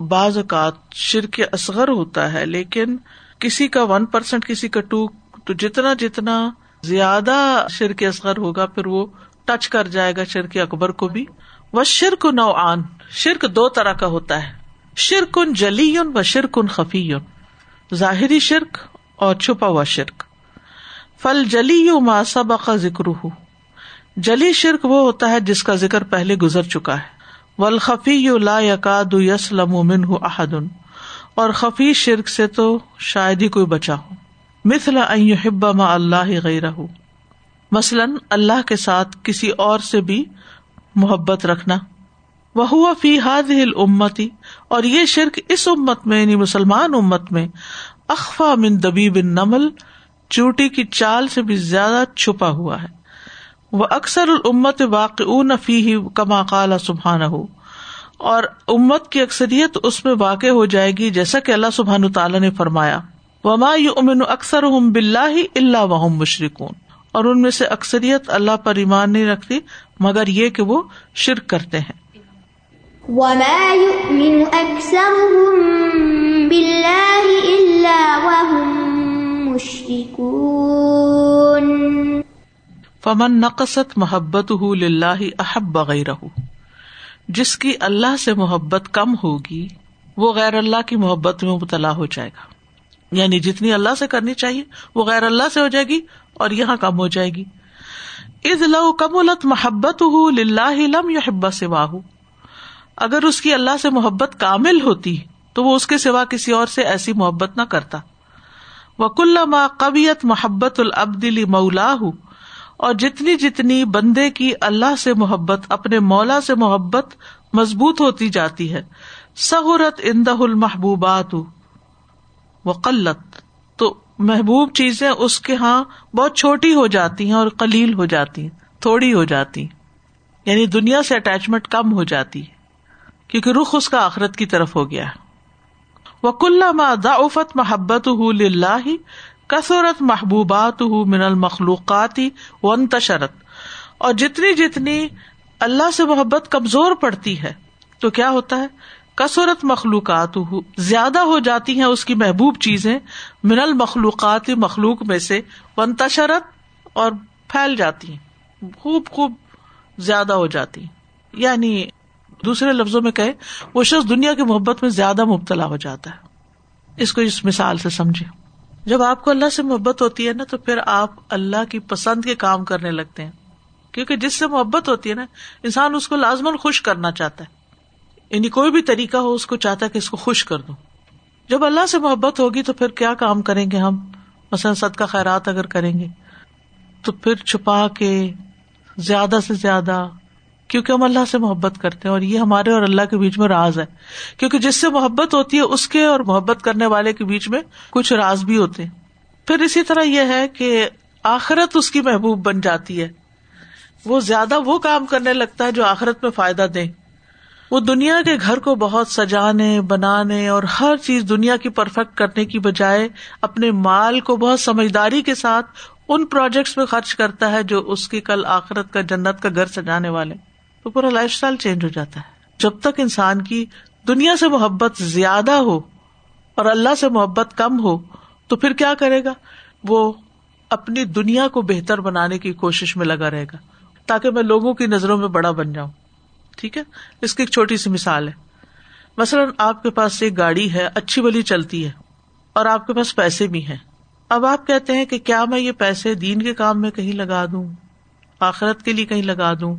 S1: بعض اوقات شرک اصغر ہوتا ہے، لیکن کسی کا ون پرسینٹ کسی کا ٹو تو جتنا جتنا زیادہ شرک اصغر ہوگا، پھر وہ ٹچ کر جائے گا شرک اکبر کو بھی۔ وہ شرک نو آن شرک دو طرح کا ہوتا ہے۔ شرک ان جلی و شرک ان خفی ظاہری شرک اور چھپا ہوا شرک۔ فل جلی یو ماسب کا ذکر ہو جلی شرک وہ ہوتا ہے جس کا ذکر پہلے گزر چکا ہے۔ ول خفی یو لا یقاد یسلم من ہُ احدن اور خفی شرک سے تو شاید ہی کوئی بچا ہو۔ مثلا ہب ما اللہ غیر مثلاً اللہ کے ساتھ کسی اور سے بھی محبت رکھنا۔ وہ فی حاد ہل امتی اور یہ شرک اس امت میں یعنی مسلمان امت میں اخفا من دبی بن نمل چوٹی کی چال سے بھی زیادہ چھپا ہوا ہے۔ وہ اکثر الامت واقع فی کما قال سبحان ہو اور امت کی اکثریت اس میں واقع ہو جائے گی جیسا کہ اللہ سبحان تعالیٰ نے فرمایا۔ وما امن اکثر بلّہ اللہ وحم مشرقون اور ان میں سے اکثریت اللہ پر ایمان نہیں رکھتی، مگر یہ کہ وہ شرک کرتے ہیں۔
S2: وما يؤمن أكثرهم بالله إلا وهم مشركون
S1: فمن نقصت محبت احب غیر جس کی اللہ سے محبت کم ہوگی، وہ غیر اللہ کی محبت میں مبتلا ہو جائے گا۔ یعنی جتنی اللہ سے کرنی چاہیے، وہ غیر اللہ سے ہو جائے گی اور یہاں کم ہو جائے گی۔ از لو کمولت محبت لم یحب سواہ اگر اس کی اللہ سے محبت کامل ہوتی، تو وہ اس کے سوا کسی اور سے ایسی محبت نہ کرتا۔ وکل ما قبیت محبت العبدلی مولا اور جتنی جتنی بندے کی اللہ سے محبت، اپنے مولا سے محبت مضبوط ہوتی جاتی ہے۔ سہورت اندہ المحبوبات و قلت۔ تو محبوب چیزیں اس کے ہاں بہت چھوٹی ہو جاتی ہیں اور کلیل ہو جاتی ہیں، تھوڑی ہو جاتی یعنی دنیا سے اٹیچمنٹ کم ہو جاتی ہے، کیونکہ رخ اس کا آخرت کی طرف ہو گیا وہ کل ضعفت محبت کثرت محبوبات من المخلوقاتی ون تشرت اور جتنی جتنی اللہ سے محبت کمزور پڑتی ہے، تو کیا ہوتا ہے؟ کثرت مخلوقات زیادہ ہو جاتی ہیں اس کی محبوب چیزیں، من المخلوقات مخلوق میں سے ون تشرت اور پھیل جاتی ہیں، خوب خوب زیادہ ہو جاتی یعنی دوسرے لفظوں میں کہے، وہ شخص دنیا کی محبت میں زیادہ مبتلا ہو جاتا ہے۔ اس کو اس مثال سے سمجھے جب آپ کو اللہ سے محبت ہوتی ہے نا تو پھر آپ اللہ کی پسند کے کام کرنے لگتے ہیں۔ کیونکہ جس سے محبت ہوتی ہے نا، انسان اس کو لازمن خوش کرنا چاہتا ہے۔ یعنی کوئی بھی طریقہ ہو، اس کو چاہتا ہے کہ اس کو خوش کر دو۔ جب اللہ سے محبت ہوگی تو پھر کیا کام کریں گے ہم؟ مثلاً صدقہ خیرات اگر کریں گے، تو پھر چھپا کے زیادہ سے زیادہ کیونکہ ہم اللہ سے محبت کرتے ہیں اور یہ ہمارے اور اللہ کے بیچ میں راز ہے۔ کیونکہ جس سے محبت ہوتی ہے، اس کے اور محبت کرنے والے کے بیچ میں کچھ راز بھی ہوتے ہیں۔ پھر اسی طرح یہ ہے کہ آخرت اس کی محبوب بن جاتی ہے۔ وہ زیادہ وہ کام کرنے لگتا ہے جو آخرت میں فائدہ دے۔ وہ دنیا کے گھر کو بہت سجانے، بنانے اور ہر چیز دنیا کی پرفیکٹ کرنے کی بجائے اپنے مال کو بہت سمجھداری کے ساتھ ان پروجیکٹس میں خرچ کرتا ہے جو اس کی کل آخرت کا جنت کا گھر سجانے والے۔ تو پورا لائف اسٹائل چینج ہو جاتا ہے۔ جب تک انسان کی دنیا سے محبت زیادہ ہو اور اللہ سے محبت کم ہو، تو پھر کیا کرے گا؟ وہ اپنی دنیا کو بہتر بنانے کی کوشش میں لگا رہے گا۔ تاکہ میں لوگوں کی نظروں میں بڑا بن جاؤں۔ ٹھیک ہے؟ اس کی ایک چھوٹی سی مثال ہے۔ مثلاً آپ کے پاس ایک گاڑی ہے، اچھی بلی چلتی ہے اور آپ کے پاس پیسے بھی ہیں۔ اب آپ کہتے ہیں کہ کیا میں یہ پیسے دین کے کام میں کہیں لگا دوں؟ آخرت کے لیے کہیں لگا دوں؟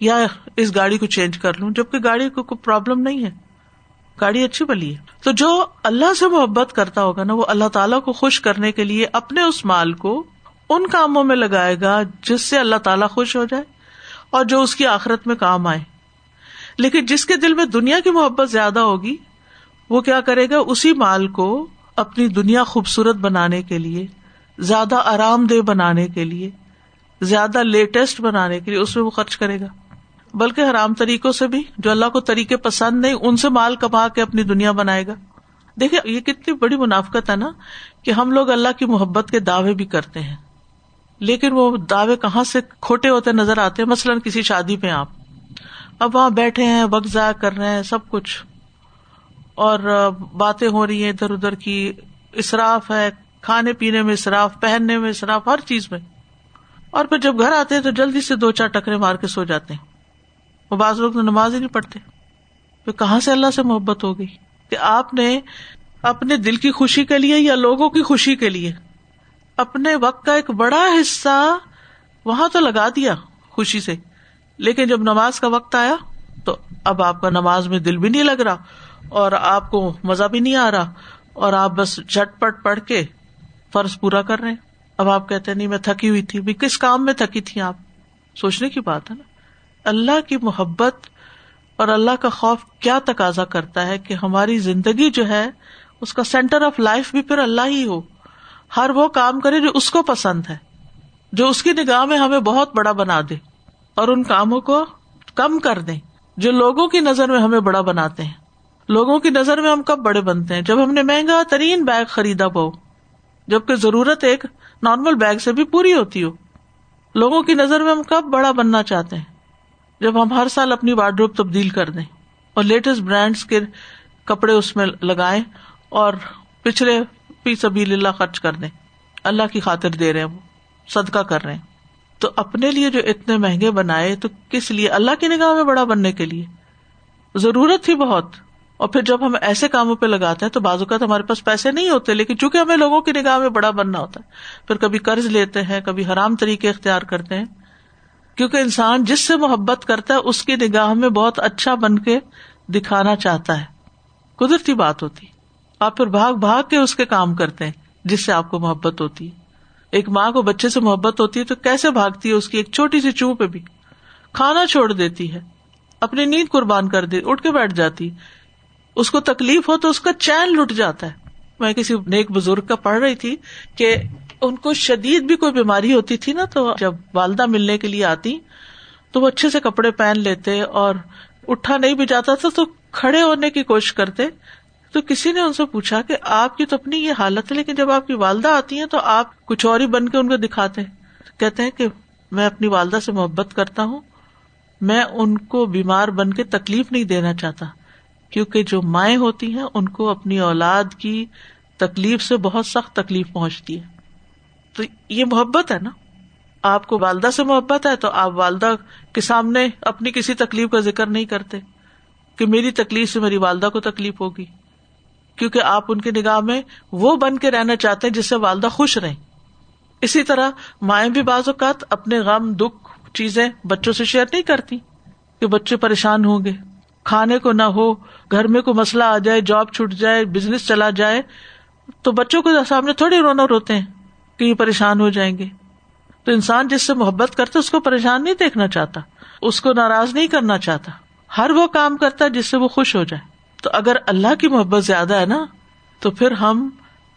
S1: یا اس گاڑی کو چینج کر لوں، جبکہ گاڑی کو کوئی پرابلم نہیں ہے۔ گاڑی اچھی بلی ہے۔ تو جو اللہ سے محبت کرتا ہوگا نا، وہ اللہ تعالیٰ کو خوش کرنے کے لیے اپنے اس مال کو ان کاموں میں لگائے گا جس سے اللہ تعالیٰ خوش ہو جائے اور جو اس کی آخرت میں کام آئے۔ لیکن جس کے دل میں دنیا کی محبت زیادہ ہوگی، وہ کیا کرے گا؟ اسی مال کو اپنی دنیا خوبصورت بنانے کے لیے، زیادہ آرام دہ بنانے کے لیے، زیادہ لیٹسٹ بنانے کے لیے اس میں وہ خرچ کرے گا۔ بلکہ حرام طریقوں سے بھی، جو اللہ کو طریقے پسند نہیں، ان سے مال کما کے اپنی دنیا بنائے گا۔ دیکھیے، یہ کتنی بڑی منافقت ہے نا کہ ہم لوگ اللہ کی محبت کے دعوے بھی کرتے ہیں۔ لیکن وہ دعوے کہاں سے کھوٹے ہوتے نظر آتے ہیں؟ مثلاً کسی شادی پہ آپ۔ اب وہاں بیٹھے ہیں، وقت ضائع کر رہے ہیں، سب کچھ۔ اور باتیں ہو رہی ہیں ادھر ادھر کی اصراف ہے، کھانے پینے میں اصراف پہننے میں اصراف ہر چیز میں۔ اور پھر جب گھر آتے ہیں تو جلدی سے دو چار ٹکرے مار کے سو جاتے ہیں۔ وہ بعض لوگ تو نماز ہی نہیں پڑھتے۔ پھر کہاں سے اللہ سے محبت ہو گئی کہ آپ نے اپنے دل کی خوشی کے لیے یا لوگوں کی خوشی کے لیے؟ اپنے وقت کا ایک بڑا حصہ وہاں تو لگا دیا خوشی سے۔ لیکن جب نماز کا وقت آیا تو اب آپ کا نماز میں دل بھی نہیں لگ رہا اور آپ کو مزہ بھی نہیں آ رہا اور آپ بس جھٹ پٹ پڑھ کے فرض پورا کر رہے اب آپ کہتے نہیں، میں تھکی ہوئی تھی۔ کس کام میں تھکی تھی آپ؟ سوچنے کی بات ہے نا۔ اللہ کی محبت اور اللہ کا خوف کیا تقاضا کرتا ہے کہ ہماری زندگی جو ہے، اس کا سینٹر آف لائف بھی پھر اللہ ہی ہو۔ ہر وہ کام کرے جو اس کو پسند ہے، جو اس کی نگاہ میں ہمیں بہت بڑا بنا دے اور ان کاموں کو کم کر دیں جو لوگوں کی نظر میں ہمیں بڑا بناتے ہیں۔ لوگوں کی نظر میں ہم کب بڑے بنتے ہیں؟ جب ہم نے مہنگا ترین بیگ خریدا پاؤ جبکہ ضرورت ایک نارمل بیگ سے بھی پوری ہوتی ہو۔ لوگوں کی نظر میں ہم کب بڑا بننا چاہتے ہیں؟ جب ہم ہر سال اپنی وارڈروب تبدیل کر دیں اور لیٹسٹ برانڈس کے کپڑے اس میں لگائیں اور پچھلے فی سبھی اللہ خرچ کر دیں۔ اللہ کی خاطر دے رہے ہیں وہ، صدقہ کر رہے ہیں۔ تو اپنے لیے جو اتنے مہنگے بنائے تو کس لیے؟ اللہ کی نگاہ میں بڑا بننے کے لیے۔ ضرورت تھی بہت۔ اور پھر جب ہم ایسے کاموں پہ لگاتے ہیں تو بازو کا ہمارے پاس پیسے نہیں ہوتے، لیکن چونکہ ہمیں لوگوں کی نگاہ میں بڑا بننا ہوتا ہے، پھر کبھی قرض لیتے ہیں، کبھی حرام طریقے اختیار کرتے ہیں۔ کیونکہ انسان جس سے محبت کرتا ہے، اس کی نگاہ میں بہت اچھا بن کے دکھانا چاہتا ہے۔ قدرتی بات ہوتی۔ آپ پھر بھاگ بھاگ کے اس کے کام کرتے ہیں، جس سے آپ کو محبت ہوتی۔ ہے ایک ماں کو بچے سے محبت ہوتی ہے تو کیسے بھاگتی ہے اس کی؟ ایک چھوٹی سی چوہ پہ بھی۔ کھانا چھوڑ دیتی ہے۔ اپنی نیند قربان کر دی، اٹھ کے بیٹھ جاتی۔ اس کو تکلیف ہو تو اس کا چین لٹ جاتا ہے۔ میں کسی نیک بزرگ کا پڑھ رہی تھی کہ ان کو شدید بھی کوئی بیماری ہوتی تھی نا، تو جب والدہ ملنے کے لیے آتی، تو وہ اچھے سے کپڑے پہن لیتے اور اٹھا نہیں بھی جاتا تھا، تو کھڑے ہونے کی کوشش کرتے۔ تو کسی نے ان سے پوچھا کہ آپ کی تو اپنی یہ حالت ہے، لیکن جب آپ کی والدہ آتی ہیں تو آپ کچھ اور ہی بن کے ان کو دکھاتے۔ کہتے ہیں کہ میں اپنی والدہ سے محبت کرتا ہوں، میں ان کو بیمار بن کے تکلیف نہیں دینا چاہتا، کیونکہ جو مائیں ہوتی ہیں، ان کو اپنی اولاد کی تکلیف سے بہت سخت تکلیف پہنچتی ہے۔ تو یہ محبت ہے نا؟ آپ کو والدہ سے محبت ہے تو آپ والدہ کے سامنے اپنی کسی تکلیف کا ذکر نہیں کرتے کہ میری تکلیف سے میری والدہ کو تکلیف ہوگی، کیونکہ آپ ان کی نگاہ میں وہ بن کے رہنا چاہتے ہیں جس سے والدہ خوش رہے اسی طرح مائیں بھی بعض اوقات اپنے غم، دکھ، چیزیں بچوں سے شیئر نہیں کرتی کہ بچے پریشان ہوں گے۔ کھانے کو نہ ہو، گھر میں کوئی مسئلہ آ جائے، جاب چھوٹ جائے، بزنس چلا جائے، تو بچوں کو سامنے تھوڑی رونا روتے ہیں۔ کہ یہ پریشان ہو جائیں گے۔ تو انسان جس سے محبت کرتا اس کو پریشان نہیں دیکھنا چاہتا، اس کو ناراض نہیں کرنا چاہتا۔ ہر وہ کام کرتا ہے جس سے وہ خوش ہو جائے۔ تو اگر اللہ کی محبت زیادہ ہے نا، تو پھر ہم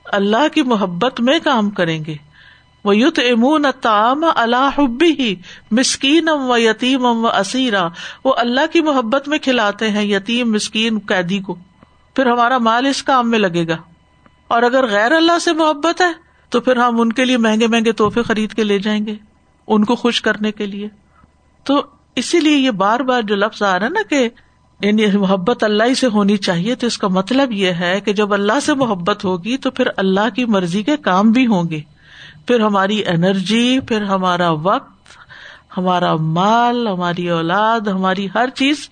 S1: اللہ کی محبت میں کام کریں گے۔ وہ یوت امون تام اللہ ہی مسکین ام و یتیم ام و اسیرا وہ اللہ کی محبت میں کھلاتے ہیں یتیم، مسکین، قیدی کو۔ پھر ہمارا مال اس کام میں لگے گا۔ اور اگر غیر اللہ سے محبت ہے تو پھر ہم ان کے لیے مہنگے مہنگے تحفے خرید کے لے جائیں گے، ان کو خوش کرنے کے لیے۔ تو اسی لیے یہ بار بار جو لفظ آ رہا ہے نا کہ یعنی محبت اللہ ہی سے ہونی چاہیے، تو اس کا مطلب یہ ہے کہ جب اللہ سے محبت ہوگی تو پھر اللہ کی مرضی کے کام بھی ہوں گے۔ پھر ہماری انرجی، پھر ہمارا وقت، ہمارا مال، ہماری اولاد، ہماری ہر چیز۔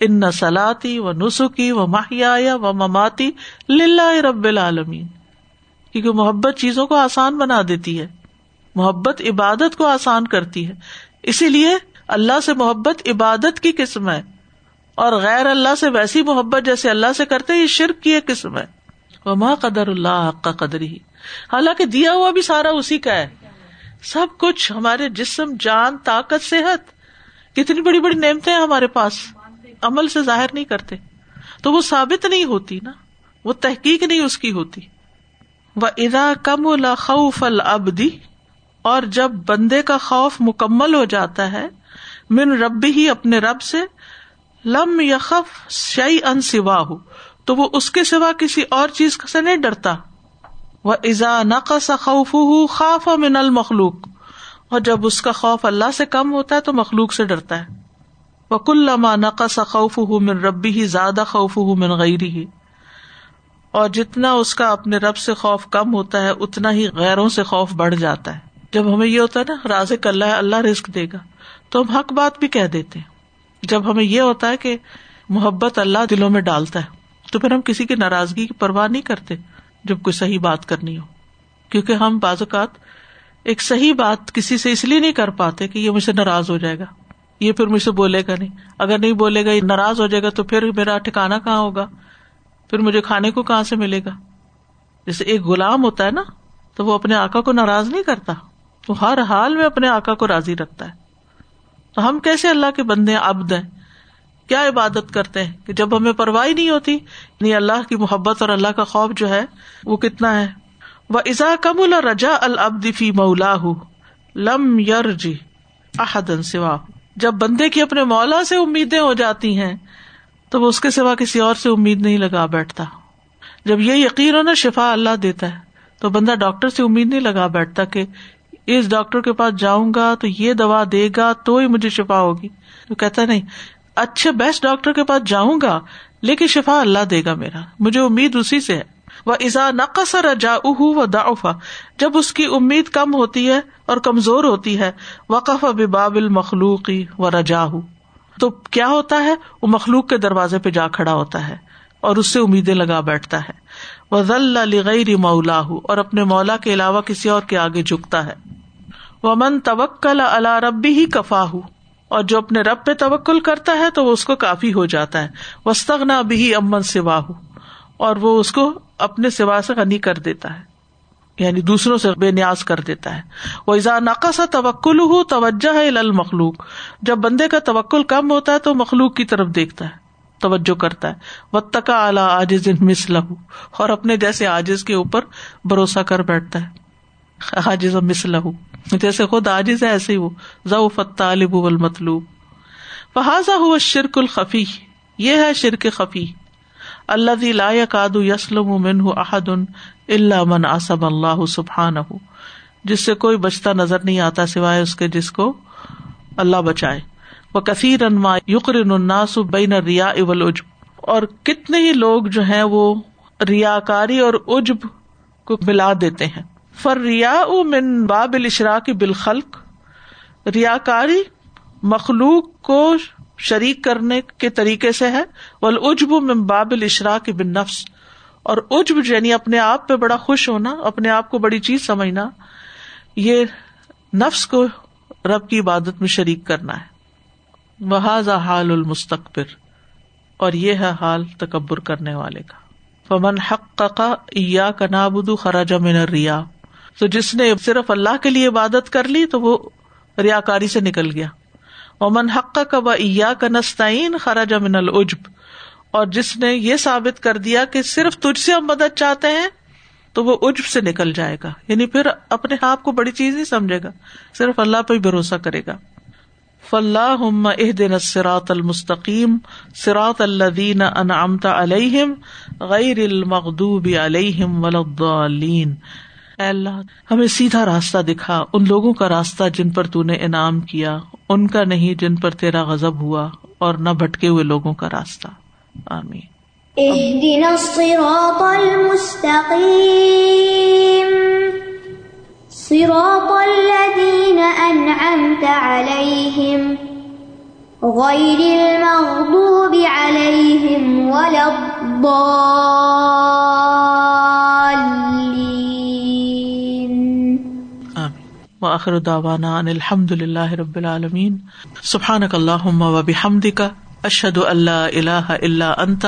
S1: ان نسلاتی و نسخی و ماہیا و مماتی للہ رب العالمین۔ کیونکہ محبت چیزوں کو آسان بنا دیتی ہے۔ محبت عبادت کو آسان کرتی ہے۔ اسی لیے اللہ سے محبت عبادت کی قسم ہے۔ اور غیر اللہ سے ویسی محبت جیسے اللہ سے کرتے یہ شرک کی ایک قسم ہے۔ وما قدر اللہ حق کا قدر ہی حالانکہ دیا ہوا بھی سارا اسی کا ہے۔ سب کچھ ہمارے جسم، جان، طاقت، صحت، کتنی بڑی بڑی نعمتیں ہمارے پاس۔ عمل سے ظاہر نہیں کرتے۔ تو وہ ثابت نہیں ہوتی نا۔ وہ تحقیق نہیں اس کی ہوتی۔ وہ ادا کم خوف العبدی اور جب بندے کا خوف مکمل ہو جاتا ہے، من رب ہی اپنے رب سے، لم یخف شعی ان سوا ہو تو وہ اس کے سوا کسی اور چیز سے نہیں ڈرتا۔ وہ ازا نقص خوف خوف من المخلوق، اور جب اس کا خوف اللہ سے کم ہوتا ہے، تو مخلوق سے ڈرتا ہے۔ وہ کل لما نقص خوف من ربی ہی زیادہ خوف من غیری ہی اور جتنا اس کا اپنے رب سے خوف کم ہوتا ہے، اتنا ہی غیروں سے خوف بڑھ جاتا ہے۔ جب ہمیں یہ ہوتا ہے نا راز اللہ ہے، اللہ رسک دے گا۔ تو ہم حق بات بھی کہہ دیتے ہیں۔ جب ہمیں یہ ہوتا ہے کہ محبت اللہ دلوں میں ڈالتا ہے، تو پھر ہم کسی کی ناراضگی کی پرواہ نہیں کرتے جب کوئی صحیح بات کرنی ہو۔ کیونکہ ہم بعض اوقات ایک صحیح بات کسی سے اس لیے نہیں کر پاتے کہ یہ مجھ سے ناراض ہو جائے گا۔ یہ پھر مجھ سے بولے گا نہیں۔ اگر نہیں بولے گا، یہ ناراض ہو جائے گا، تو پھر میرا ٹھکانا کہاں ہوگا؟ پھر مجھے کھانے کو کہاں سے ملے گا؟ جیسے ایک غلام ہوتا ہے نا، تو وہ اپنے آکا کو ناراض نہیں کرتا۔ وہ ہر حال میں اپنے آکا کو راضی رکھتا ہے۔ تو ہم کیسے اللہ کے بندے ابد ہیں؟ کیا عبادت کرتے ہیں؟ کہ جب ہمیں پرواہ نہیں ہوتی نہیں اللہ کی محبت اور اللہ کا خوف جو ہے، وہ کتنا ہے؟ و ازا کم الرجا العبدفی مولا لم یر جی احدن سوا جب بندے کی اپنے مولا سے امیدیں ہو جاتی ہیں تو وہ اس کے سوا کسی اور سے امید نہیں لگا بیٹھتا۔ جب یہ یقین ہو نا شفا اللہ دیتا ہے، تو بندہ ڈاکٹر سے امید نہیں لگا بیٹھتا کہ اس ڈاکٹر کے پاس جاؤں گا تو یہ دوا دے گا تو ہی مجھے شفا ہوگی۔ تو کہتا نہیں اچھے بیسٹ ڈاکٹر کے پاس جاؤں گا، لیکن شفا اللہ دے گا میرا۔ مجھے امید اسی سے ہے۔ وہ ازا نقصر رجا و دافا جب اس کی امید کم ہوتی ہے اور کمزور ہوتی ہے، وقف باب المخلوقی و رجا تو کیا ہوتا ہے؟ وہ مخلوق کے دروازے پہ جا کھڑا ہوتا ہے اور اس سے امیدیں لگا بیٹھتا ہے۔ وہ ضل مولا اور اپنے مولا کے علاوہ کسی اور کے آگے جھکتا ہے۔ وہ من توکل اللہ ربی ہی کفا اور جو اپنے رب پہ توکل کرتا ہے تو وہ اس کو کافی ہو جاتا ہے۔ وسطنا بھی امن سواہ اور وہ اس کو اپنے سوا سے غنی کر دیتا ہے۔ یعنی دوسروں سے بے نیاز کر دیتا ہے۔ وہ ایزا نقص توکل ہو توجہ ہے المخلوق۔ جب بندے کا توکل کم ہوتا ہے تو مخلوق کی طرف دیکھتا ہے، توجہ کرتا ہے۔ و تکا اعلیٰ آجز مسلح اور اپنے جیسے آجز کے اوپر بھروسہ کر بیٹھتا ہے۔ آجز مسلح جیسے خود آجز ہے ایسے ہی وہ۔ ضعف طالب المطلوب فہذا ہوا شرک الخفی یہ ہے شرک خفی۔ اللہ لا کاد یسلم من احد اللہ من آسم اللہ سبحان جس سے کوئی بچتا نظر نہیں آتا سوائے اس کے جس کو اللہ بچائے۔ وہ کثیر انما یقر الناس بین ریا اول عجب اور کتنے ہی لوگ جو ہیں وہ ریا کاری اور عجب کو ملا دیتے ہیں۔ فر ریا من باب الاشرا بالخلق۔ ریا کاری مخلوق کو شریک کرنے کے طریقے سے ہے۔ ولعجب من باب الاشرا بن نفس اور عجب یعنی اپنے آپ پہ بڑا خوش ہونا، اپنے آپ کو بڑی چیز سمجھنا، یہ نفس کو رب کی عبادت میں شریک کرنا ہے۔ محاذ حال المستقبر۔ اور یہ ہے حال تکبر کرنے والے کا۔ فمن حق کا کا نابود خراج من ریا تو جس نے صرف اللہ کے لیے عبادت کر لی تو وہ ریا کاری سے نکل گیا۔ ومن حق کا و ایا کا نسطین خراج من العجب۔ اور جس نے یہ ثابت کر دیا کہ صرف تجھ سے ہم مدد چاہتے ہیں، تو وہ عجب سے نکل جائے گا۔ یعنی پھر اپنے آپ کو بڑی چیز نہیں سمجھے گا، صرف اللہ پہ بھروسہ کرے گا۔ فلاح اح دن سرات المستقیم سرات الدین انعمت علیہم غیر المغدوب علیہم ولین اللہ، ہمیں سیدھا راستہ دکھا، ان لوگوں کا راستہ جن پر تو نے انعام کیا۔ ان کا نہیں جن پر تیرا غزب ہوا اور نہ بھٹکے ہوئے لوگوں کا راستہ۔ آمین۔
S2: اهدنا الصراط المستقيم۔ صراط الذين أنعمت عليهم، غير المغضوب عليهم ولا الضالين۔
S1: وآخر دعوانا ان الحمد للہ رب العالمین. العالمين سبحانك و وبحمدك اشد اللہ اللہ الا انت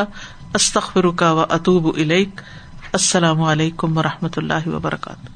S1: استخر و و اطوب السلام علیکم و رحمۃ اللہ وبرکاتہ.